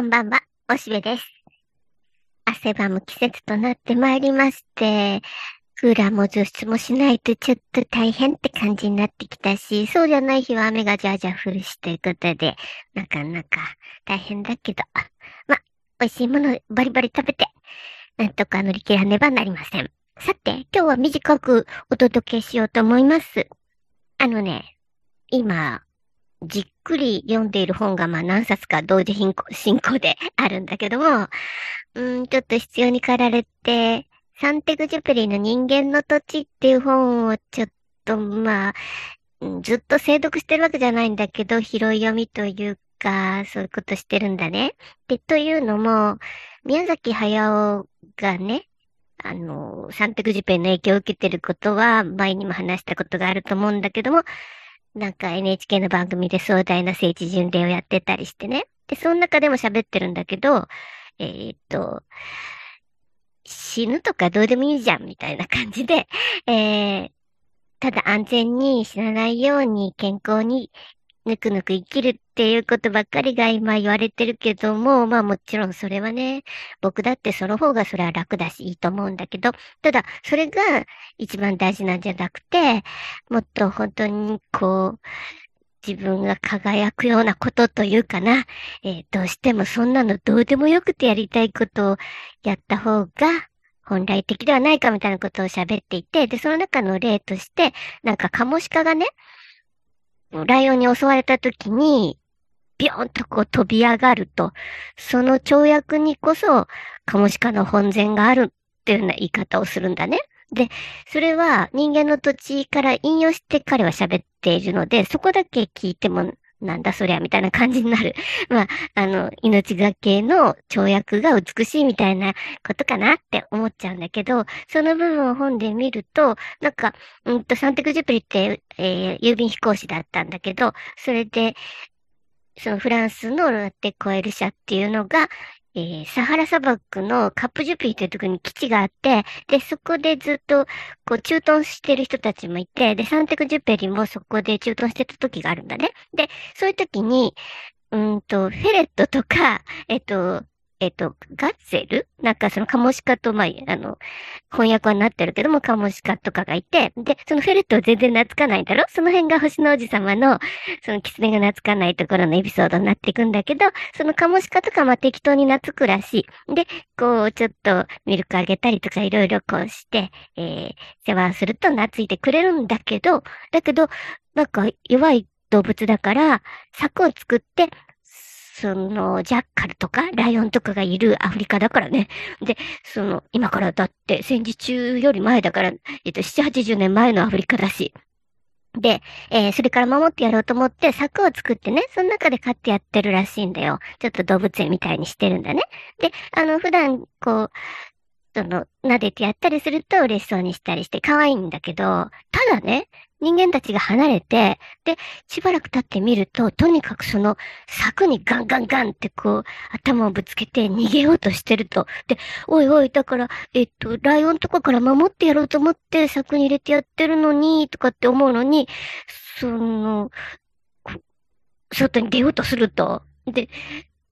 こんばんは、おしべです。汗ばむ季節となってまいりまして、クーラーも除湿もしないとちょっと大変って感じになってきたし、そうじゃない日は雨がじゃじゃ降るしということで、なかなか大変だけど、ま、美味しいものバリバリ食べて、なんとか乗り切らねばなりません。さて、今日は短くお届けしようと思います。あのね、今、じっくり読んでいる本がまあ何冊か同時進行であるんだけども、うん、ちょっと必要に駆られて、サンテグジュペリの人間の土地っていう本をちょっとまあ、ずっと精読してるわけじゃないんだけど、拾い読みというか、そういうことしてるんだね。で、というのも、宮崎駿がね、あの、サンテグジュペリの影響を受けてることは、前にも話したことがあると思うんだけども、なんか NHK の番組で壮大な聖地巡礼をやってたりしてね。で、その中でも喋ってるんだけど、えー、っと、死ぬとかどうでもいいじゃん、みたいな感じで、えー、ただ安全に死なないように健康にぬくぬく生きるっていうことばっかりが今言われてるけども、まあもちろんそれはね、僕だってその方がそれは楽だしいいと思うんだけど、ただそれが一番大事なんじゃなくて、もっと本当にこう、自分が輝くようなことというかな、えー、どうしてもそんなのどうでもよくてやりたいことをやった方が本来的ではないかみたいなことを喋っていて、で、その中の例として、なんかカモシカがね、ライオンに襲われた時に、ビョーンとこう飛び上がると、その跳躍にこそ、カモシカの本然があるっていうような言い方をするんだね。で、それは人間の土地から引用して彼は喋っているので、そこだけ聞いてもなんだそりゃ、みたいな感じになる。まあ、あの、命がけの跳躍が美しいみたいなことかなって思っちゃうんだけど、その部分を本で見ると、なんか、うんと、サンテクジュプリって、えー、郵便飛行士だったんだけど、それで、そのフランスのロラテコエル社っていうのが、えー、サハラ砂漠のカップジュピーというところに基地があって、で、そこでずっと、こう、駐屯してる人たちもいて、で、サンテクジュペリもそこで駐屯してた時があるんだね。で、そういう時に、うんと、フェレットとか、えっと、えっと、ガッゼル？なんかそのカモシカと、まあ、あの、翻訳はなってるけども、カモシカとかがいて、で、そのフェレットは全然懐かないだろ？その辺が星の王子様の、その狐が懐かないところのエピソードになっていくんだけど、そのカモシカとかまあ適当に懐くらしい。で、こう、ちょっとミルクあげたりとかいろいろこうして、えー、世話すると懐いてくれるんだけど、だけど、なんか弱い動物だから、柵を作って、その、ジャッカルとか、ライオンとかがいるアフリカだからね。で、その、今からだって、戦時中より前だから、えっと、7、80年前のアフリカだし。で、えー、それから守ってやろうと思って柵を作ってね、その中で飼ってやってるらしいんだよ。ちょっと動物園みたいにしてるんだね。で、あの、普段、こう、その、撫でてやったりすると嬉しそうにしたりして可愛いんだけど、ただね、人間たちが離れて、で、しばらく経ってみると、とにかくその柵にガンガンガンってこう、頭をぶつけて逃げようとしてると。で、おいおい、だから、えっと、ライオンとかから守ってやろうと思って柵に入れてやってるのに、とかって思うのに、その、外に出ようとすると。で、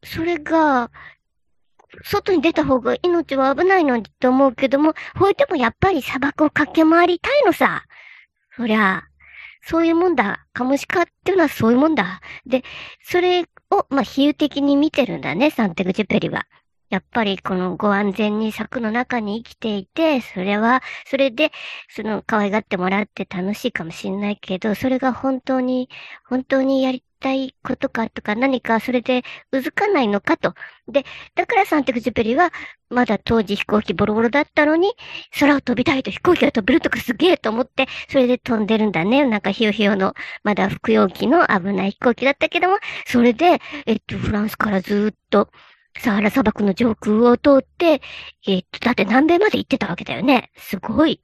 それが、外に出た方が命は危ないのにと思うけども、ほいでもやっぱり砂漠を駆け回りたいのさ。そりゃ、そういうもんだ。カモシカっていうのはそういうもんだ。で、それを、まあ、比喩的に見てるんだね、サンテグジュペリは。やっぱりこのご安全に柵の中に生きていて、それは、それで、その可愛がってもらって楽しいかもしんないけど、それが本当に、本当にやりたいことかとか何かそれでうずかないのかと。で、だからサンテクジュペリは、まだ当時飛行機ボロボロだったのに、空を飛びたいと飛行機が飛べるとかすげえと思って、それで飛んでるんだね。なんかヒヨヒヨの、まだ服用機の危ない飛行機だったけども、それで、えっと、フランスからずっと、サハラ砂漠の上空を通って、えっと、だって南米まで行ってたわけだよね。すごい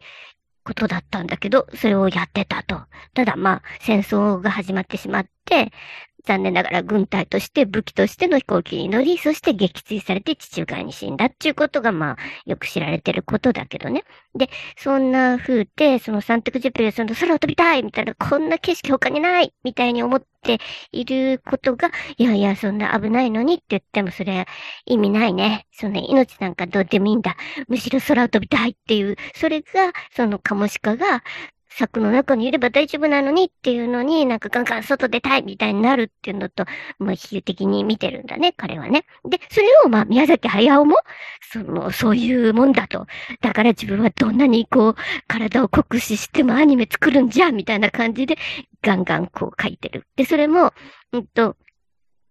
ことだったんだけど、それをやってたと。ただまあ、戦争が始まってしまって、残念ながら軍隊として武器としての飛行機に乗り、そして撃墜されて地中海に死んだっていうことが、まあ、よく知られてることだけどね。で、そんな風で、そのサンテクジュペル、その空を飛びたいみたいな、こんな景色他にないみたいに思っていることが、いやいや、そんな危ないのにって言っても、それ意味ないね。その命なんかどうでもいいんだ。むしろ空を飛びたいっていう、それが、そのカモシカが、柵の中にいれば大丈夫なのにっていうのに、なんかガンガン外出たいみたいになるっていうのと、まあ、比喩的に見てるんだね、彼はね。で、それをまあ、宮崎駿も、その、そういうもんだと。だから自分はどんなにこう、体を酷使してもアニメ作るんじゃ、みたいな感じで、ガンガンこう書いてる。で、それも、うんと、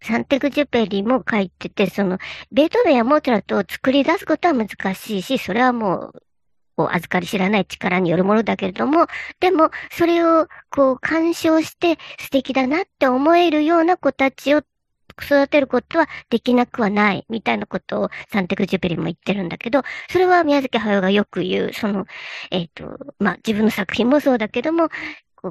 サンテグジュペリも書いてて、その、ベートーベンやモーツァルトを作り出すことは難しいし、それはもう、お、預かり知らない力によるものだけれども、でも、それを、こう、干渉して素敵だなって思えるような子たちを育てることはできなくはない、みたいなことをサンテクジュペリも言ってるんだけど、それは宮崎駿がよく言う、その、えっ、ー、と、まあ、自分の作品もそうだけども、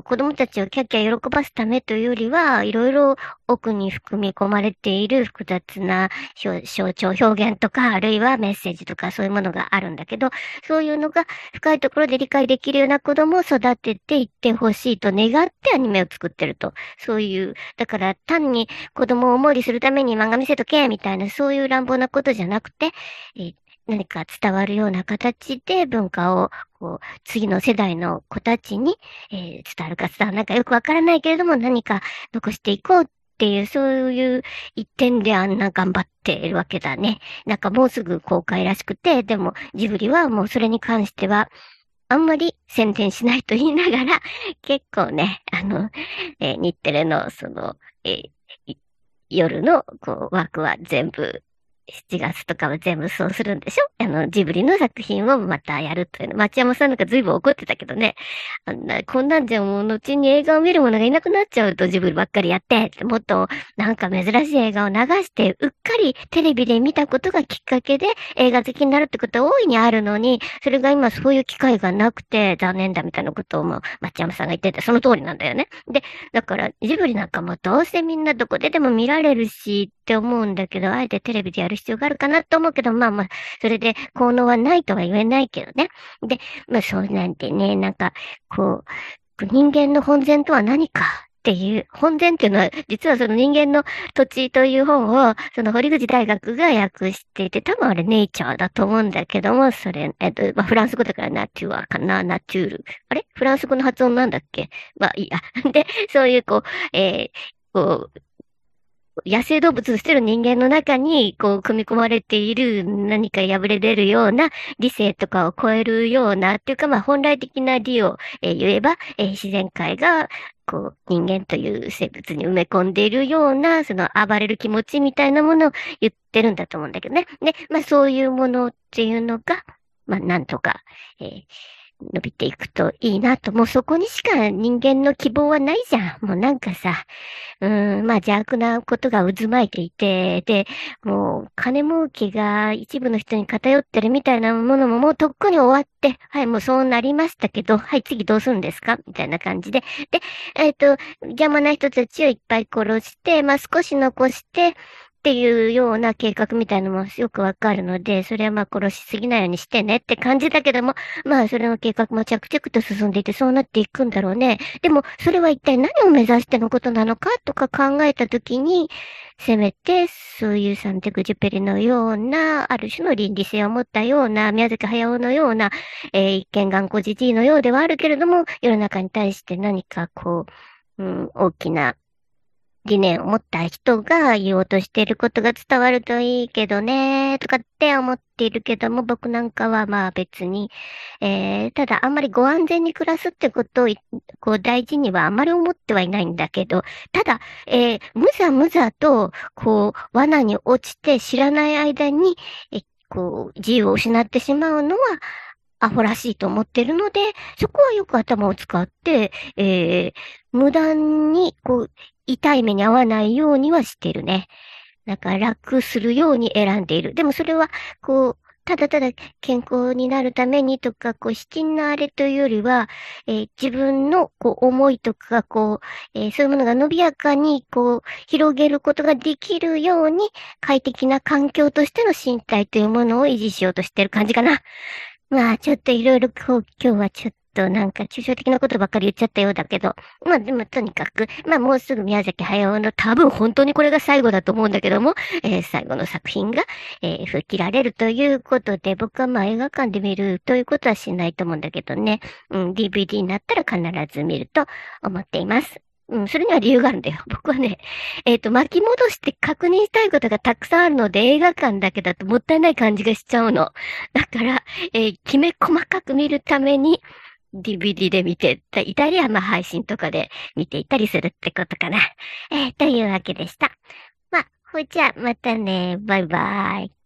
子供たちをキャッキャ喜ばすためというよりは、いろいろ奥に含み込まれている複雑な象徴表現とか、あるいはメッセージとかそういうものがあるんだけど、そういうのが深いところで理解できるような子供を育てていってほしいと願ってアニメを作ってると。そういう、だから単に子供を思いするために漫画見せとけみたいなそういう乱暴なことじゃなくて、えー何か伝わるような形で文化を、こう、次の世代の子たちに、えー、伝わるか伝わらないかよくわからないけれども、何か残していこうっていう、そういう一点であんな頑張っているわけだね。なんかもうすぐ公開らしくて、でもジブリはもうそれに関しては、あんまり宣伝しないと言いながら、結構ね、あの、えー、日テレのその、えー、夜のこう枠は全部7月とかは全部そうするんでしょ？あの、ジブリの作品をまたやるというの。町山さんなんか随分怒ってたけどね。あんな、こんなんじゃもう後に映画を見る者がいなくなっちゃうとジブリばっかりやって、もっとなんか珍しい映画を流して、うっかりテレビで見たことがきっかけで映画好きになるってことは大いにあるのに、それが今そういう機会がなくて残念だみたいなことをもう町山さんが言ってて、その通りなんだよね。で、だからジブリなんかもどうせみんなどこででも見られるしって思うんだけど、あえてテレビでやる必要があるかなと思うけど、まあまあ、それで効能はないとは言えないけどね。で、まあそうなんてね、なんか、こう、人間の本然とは何かっていう、本然っていうのは、実はその人間の土地という本を、その堀口大学が訳していて、多分あれネイチャーだと思うんだけども、それ、えっと、まあ、フランス語だからナチュアかな、ナチュール。あれフランス語の発音なんだっけ？まあいいや。で、そういうこう、えー、こう、野生動物としての人間の中に、こう、組み込まれている何か破れ出るような理性とかを超えるような、っていうか、まあ、本来的な理を、えー、言えば、えー、自然界が、こう、人間という生物に埋め込んでいるような、その暴れる気持ちみたいなものを言ってるんだと思うんだけどね。で、まあ、そういうものっていうのが、まあ、なんとか、えー伸びていくといいなと。もうそこにしか人間の希望はないじゃん。もうなんかさ、うん、まあ邪悪なことが渦巻いていて、で、もう金儲けが一部の人に偏ってるみたいなものももうとっくに終わって、はい、もうそうなりましたけど、はい、次どうするんですか？みたいな感じで。で、えっ、ー、と、邪魔な人たちをいっぱい殺して、まあ少し残して、っていうような計画みたいなのもよくわかるので、それはまあ殺しすぎないようにしてねって感じだけども、まあそれの計画も着々と進んでいてそうなっていくんだろうね。でも、それは一体何を目指してのことなのかとか考えたときに、せめて、そういうサンテクジュペリのような、ある種の倫理性を持ったような、宮崎駿のような、えー、一見頑固じじいのようではあるけれども、世の中に対して何かこう、うん、大きな理念を持った人が言おうとしていることが伝わるといいけどね、とかって思っているけども、僕なんかはまあ別に、えー、ただあんまりご安全に暮らすってことを、こう大事にはあんまり思ってはいないんだけど、ただ、えー、むざむざと、こう、罠に落ちて知らない間に、えこう、自由を失ってしまうのは、アホらしいと思ってるので、そこはよく頭を使って、えー、無断に、こう、痛い目に遭わないようにはしてるね。だか楽するように選んでいる。でもそれは、こう、ただただ健康になるためにとか、こう、七人のあれというよりは、えー、自分の、こう、思いとか、こう、えー、そういうものが伸びやかに、こう、広げることができるように、快適な環境としての身体というものを維持しようとしてる感じかな。まあ、ちょっといろいろ、こう、今日はちょっとなんか抽象的なことばっかり言っちゃったようだけど、まあでもとにかく、まあもうすぐ宮崎駿の多分本当にこれが最後だと思うんだけども、えー、最後の作品が、えー、吹きられるということで、僕はまあ映画館で見るということはしないと思うんだけどね、うん、DVD になったら必ず見ると思っています。うん、それには理由があるんだよ。僕はね、えっ、ー、と、巻き戻して確認したいことがたくさんあるので、映画館だけだともったいない感じがしちゃうの。だから、えー、きめ細かく見るために、DVD で見ていたり、まあ配信とかで見ていたりするってことかな。えー、というわけでした。まあ、ほいじゃあ、またね。バイバイ。